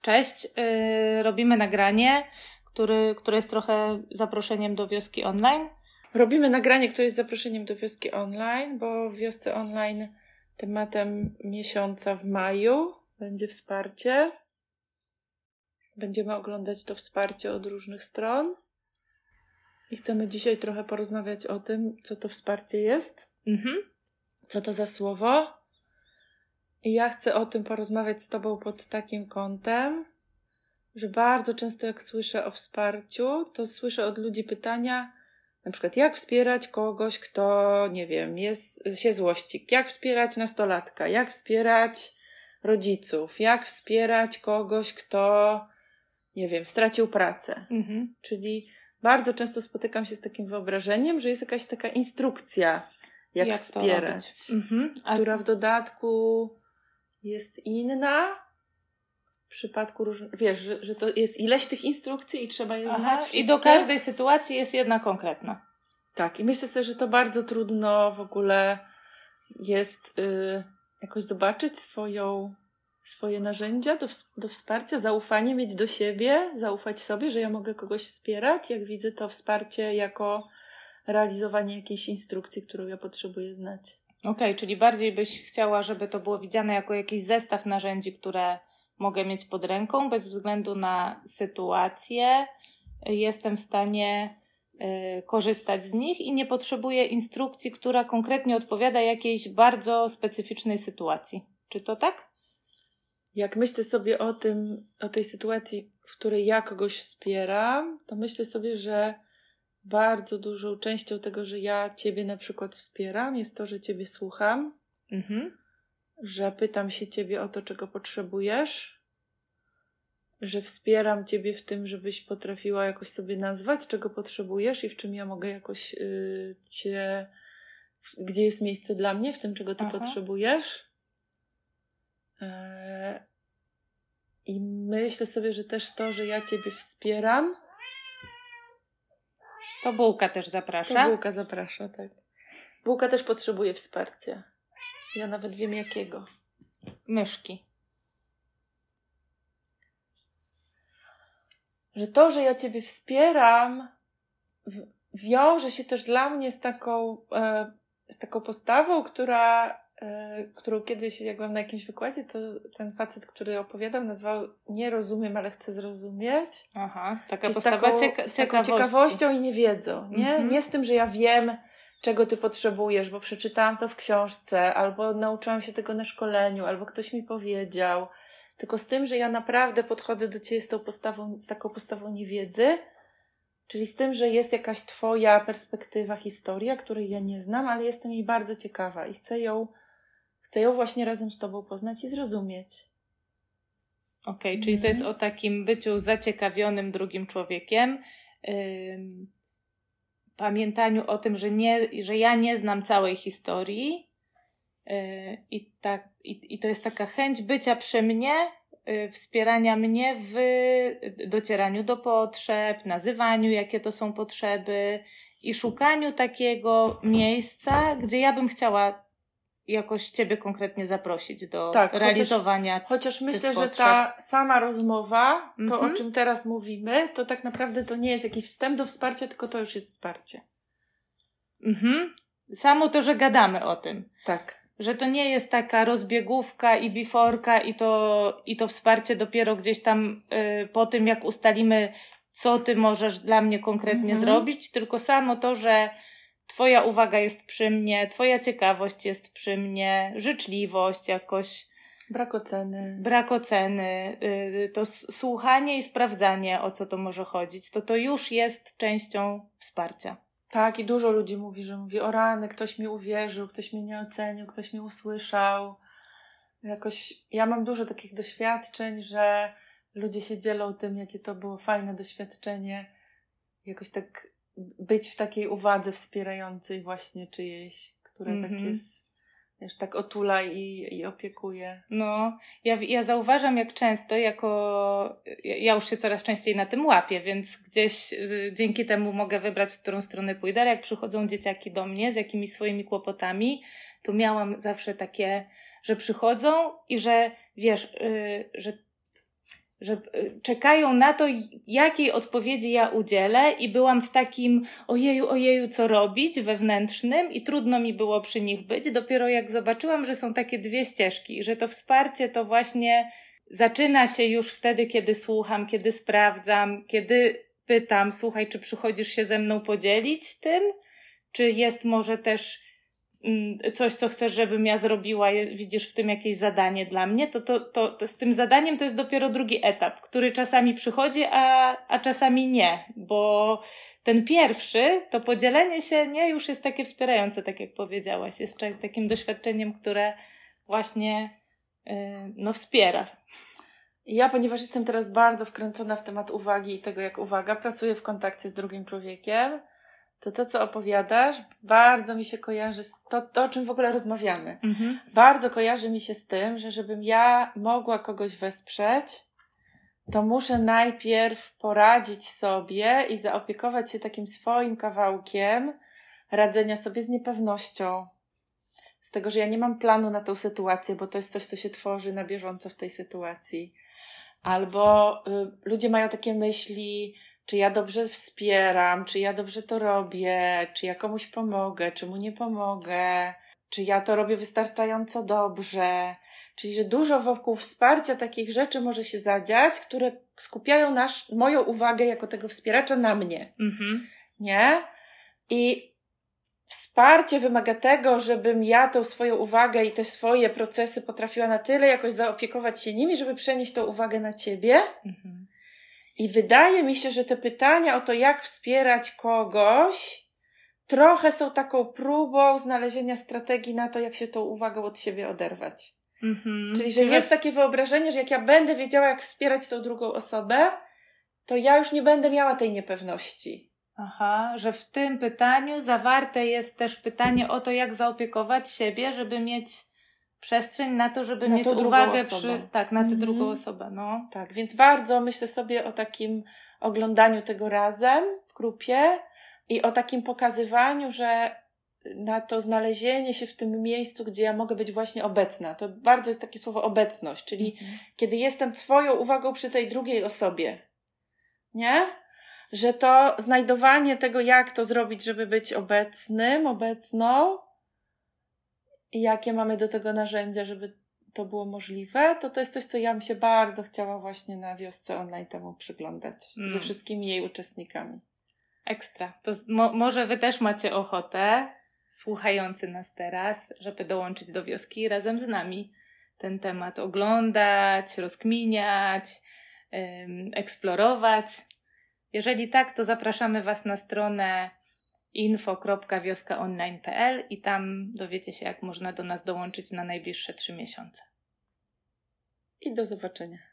Cześć, yy, robimy nagranie, który, które jest trochę zaproszeniem do wioski online. Robimy nagranie, które jest zaproszeniem do wioski online, bo w wiosce online tematem miesiąca w maju będzie wsparcie. Będziemy oglądać to wsparcie od różnych stron. I chcemy dzisiaj trochę porozmawiać o tym, co to wsparcie jest, Mhm. co to za słowo. I ja chcę o tym porozmawiać z Tobą pod takim kątem, że bardzo często jak słyszę o wsparciu, to słyszę od ludzi pytania, na przykład jak wspierać kogoś, kto, nie wiem, jest, się złości, jak wspierać nastolatka, jak wspierać rodziców, jak wspierać kogoś, kto, nie wiem, stracił pracę. Mhm. Czyli bardzo często spotykam się z takim wyobrażeniem, że jest jakaś taka instrukcja, jak, to wspierać? Mhm. A, która w dodatku jest inna. W przypadku różnych, wiesz, że, że to jest ileś tych instrukcji i trzeba je aha, znać. I wszystkie. do każdej sytuacji jest jedna konkretna. Tak, i myślę sobie, że to bardzo trudno w ogóle jest y, jakoś zobaczyć swoją, swoje narzędzia do, do wsparcia, zaufanie mieć do siebie, zaufać sobie, że ja mogę kogoś wspierać, jak widzę to wsparcie jako realizowanie jakiejś instrukcji, którą ja potrzebuję znać. Okej, czyli bardziej byś chciała, żeby to było widziane jako jakiś zestaw narzędzi, które mogę mieć pod ręką, bez względu na sytuację. Jestem w stanie y, korzystać z nich i nie potrzebuję instrukcji, która konkretnie odpowiada jakiejś bardzo specyficznej sytuacji. Czy to tak? Jak myślę sobie o tym, o tej sytuacji, w której ja kogoś wspieram, to myślę sobie, że bardzo dużą częścią tego, że ja Ciebie na przykład wspieram, jest to, że Ciebie słucham, Mhm. że pytam się Ciebie o to, czego potrzebujesz, że wspieram Ciebie w tym, żebyś potrafiła jakoś sobie nazwać, czego potrzebujesz i w czym ja mogę jakoś y, Cię, gdzie jest miejsce dla mnie, w tym, czego Ty Aha. potrzebujesz. E, I myślę sobie, że też to, że ja Ciebie wspieram, To bułka też to zaprasza. Bułka zaprasza, tak. Bułka też potrzebuje wsparcia. Ja nawet wiem jakiego. Myszki. że to, że ja Ciebie wspieram, wiąże się też dla mnie z taką, e, z taką postawą, która, którą kiedyś, jak byłam na jakimś wykładzie, to ten facet, który opowiadał, nazwał Nie rozumiem, ale chcę zrozumieć. Aha, taka Czyli z postawa taką, cieka- z taką ciekawości. ciekawością i niewiedzą. Nie? Mhm. nie z tym, że ja wiem, czego ty potrzebujesz, bo przeczytałam to w książce, albo nauczyłam się tego na szkoleniu, albo ktoś mi powiedział. Tylko z tym, że ja naprawdę podchodzę do ciebie z tą postawą, z taką postawą niewiedzy, czyli z tym, że jest jakaś twoja perspektywa, historia, której ja nie znam, ale jestem jej bardzo ciekawa i chcę ją, chcę ją właśnie razem z tobą poznać i zrozumieć. Okej, czyli to jest o takim byciu zaciekawionym drugim człowiekiem. pamiętaniu o tym, że, nie, że ja nie znam całej historii. yy, i, tak, i, I to jest taka chęć bycia przy mnie, yy, wspierania mnie w docieraniu do potrzeb, nazywaniu, jakie to są potrzeby i szukaniu takiego miejsca, gdzie ja bym chciała jakoś Ciebie konkretnie zaprosić do Tak, chociaż- realizowania Chociaż myślę, że ta sama rozmowa, to Mhm. o czym teraz mówimy, to tak naprawdę to nie jest jakiś wstęp do wsparcia, tylko to już jest wsparcie. Mhm. Samo to, że gadamy o tym. Tak. Że to nie jest taka rozbiegówka i biforka i to, i to wsparcie dopiero gdzieś tam y, po tym, jak ustalimy, co ty możesz dla mnie konkretnie Mhm. zrobić, tylko samo to, że twoja uwaga jest przy mnie, twoja ciekawość jest przy mnie, życzliwość jakoś, Brak oceny. brak oceny, y, to słuchanie i sprawdzanie, o co to może chodzić, to to już jest częścią wsparcia. Tak, i dużo ludzi mówi, że mówi o rany, ktoś mi uwierzył, ktoś mnie nie ocenił, ktoś mnie usłyszał. Jakoś ja mam dużo takich doświadczeń, że ludzie się dzielą tym, jakie to było fajne doświadczenie. Jakoś tak być w takiej uwadze wspierającej właśnie czyjejś, która tak Mhm. jest, wiesz, tak otula i, i opiekuje. No, ja, ja zauważam, jak często, jako. Ja ja już się coraz częściej na tym łapię, więc gdzieś y, dzięki temu mogę wybrać, w którą stronę pójdę. Ale jak przychodzą dzieciaki do mnie z jakimiś swoimi kłopotami, to miałam zawsze takie, że przychodzą i że wiesz, y, że, że y, czekają na to, jakiej odpowiedzi ja udzielę, i byłam w takim ojeju, ojeju, co robić wewnętrznym, i trudno mi było przy nich być. Dopiero jak zobaczyłam, że są takie dwie ścieżki, że to wsparcie to właśnie zaczyna się już wtedy, kiedy słucham, kiedy sprawdzam, kiedy pytam, słuchaj, czy przychodzisz się ze mną podzielić tym, czy jest może też coś, co chcesz, żebym ja zrobiła, widzisz w tym jakieś zadanie dla mnie, to, to, to, to z tym zadaniem to jest dopiero drugi etap, który czasami przychodzi, a, a czasami nie, bo ten pierwszy, to podzielenie się nie już jest takie wspierające, tak jak powiedziałaś, jest takim doświadczeniem, które właśnie yy, no, wspiera. Ja, ponieważ jestem teraz bardzo wkręcona w temat uwagi i tego, jak uwaga pracuję w kontakcie z drugim człowiekiem, to to, co opowiadasz, bardzo mi się kojarzy z to, to o czym w ogóle rozmawiamy. Mhm. Bardzo kojarzy mi się z tym, że żebym ja mogła kogoś wesprzeć, to muszę najpierw poradzić sobie i zaopiekować się takim swoim kawałkiem radzenia sobie z niepewnością. Z tego, że ja nie mam planu na tą sytuację, bo to jest coś, co się tworzy na bieżąco w tej sytuacji. Albo y, ludzie mają takie myśli, czy ja dobrze wspieram, czy ja dobrze to robię, czy ja komuś pomogę, czy mu nie pomogę, czy ja to robię wystarczająco dobrze. Czyli, że dużo wokół wsparcia takich rzeczy może się zadziać, które skupiają nasz, moją uwagę jako tego wspieracza na mnie. Mhm. Nie? I wsparcie wymaga tego, żebym ja tą swoją uwagę i te swoje procesy potrafiła na tyle jakoś zaopiekować się nimi, żeby przenieść tą uwagę na ciebie. Mhm i wydaje mi się, że te pytania o to, jak wspierać kogoś, trochę są taką próbą znalezienia strategii na to, jak się tą uwagę od siebie oderwać. Mm-hmm. Czyli, że jest takie wyobrażenie, że jak ja będę wiedziała, jak wspierać tą drugą osobę, to ja już nie będę miała tej niepewności. Aha, że w tym pytaniu zawarte jest też pytanie o to, jak zaopiekować siebie, żeby mieć przestrzeń na to, żeby na mieć uwagę przy, tak, na tę mhm. drugą osobę, no. Tak, więc bardzo myślę sobie o takim oglądaniu tego razem w grupie i o takim pokazywaniu, że na to znalezienie się w tym miejscu, gdzie ja mogę być właśnie obecna. To bardzo jest takie słowo obecność, czyli mhm. kiedy jestem swoją uwagą przy tej drugiej osobie. Nie? Że to znajdowanie tego, jak to zrobić, żeby być obecnym, obecną, i jakie mamy do tego narzędzia, żeby to było możliwe, to to jest coś, co ja bym się bardzo chciała właśnie na wiosce online temu przyglądać mm. ze wszystkimi jej uczestnikami. Ekstra. To mo może wy też macie ochotę, słuchający nas teraz, żeby dołączyć do wioski razem z nami ten temat oglądać, rozkminiać, ym, eksplorować. Jeżeli tak, to zapraszamy Was na stronę info.wioskaonline.pl i tam dowiecie się, jak można do nas dołączyć na najbliższe trzy miesiące. I do zobaczenia.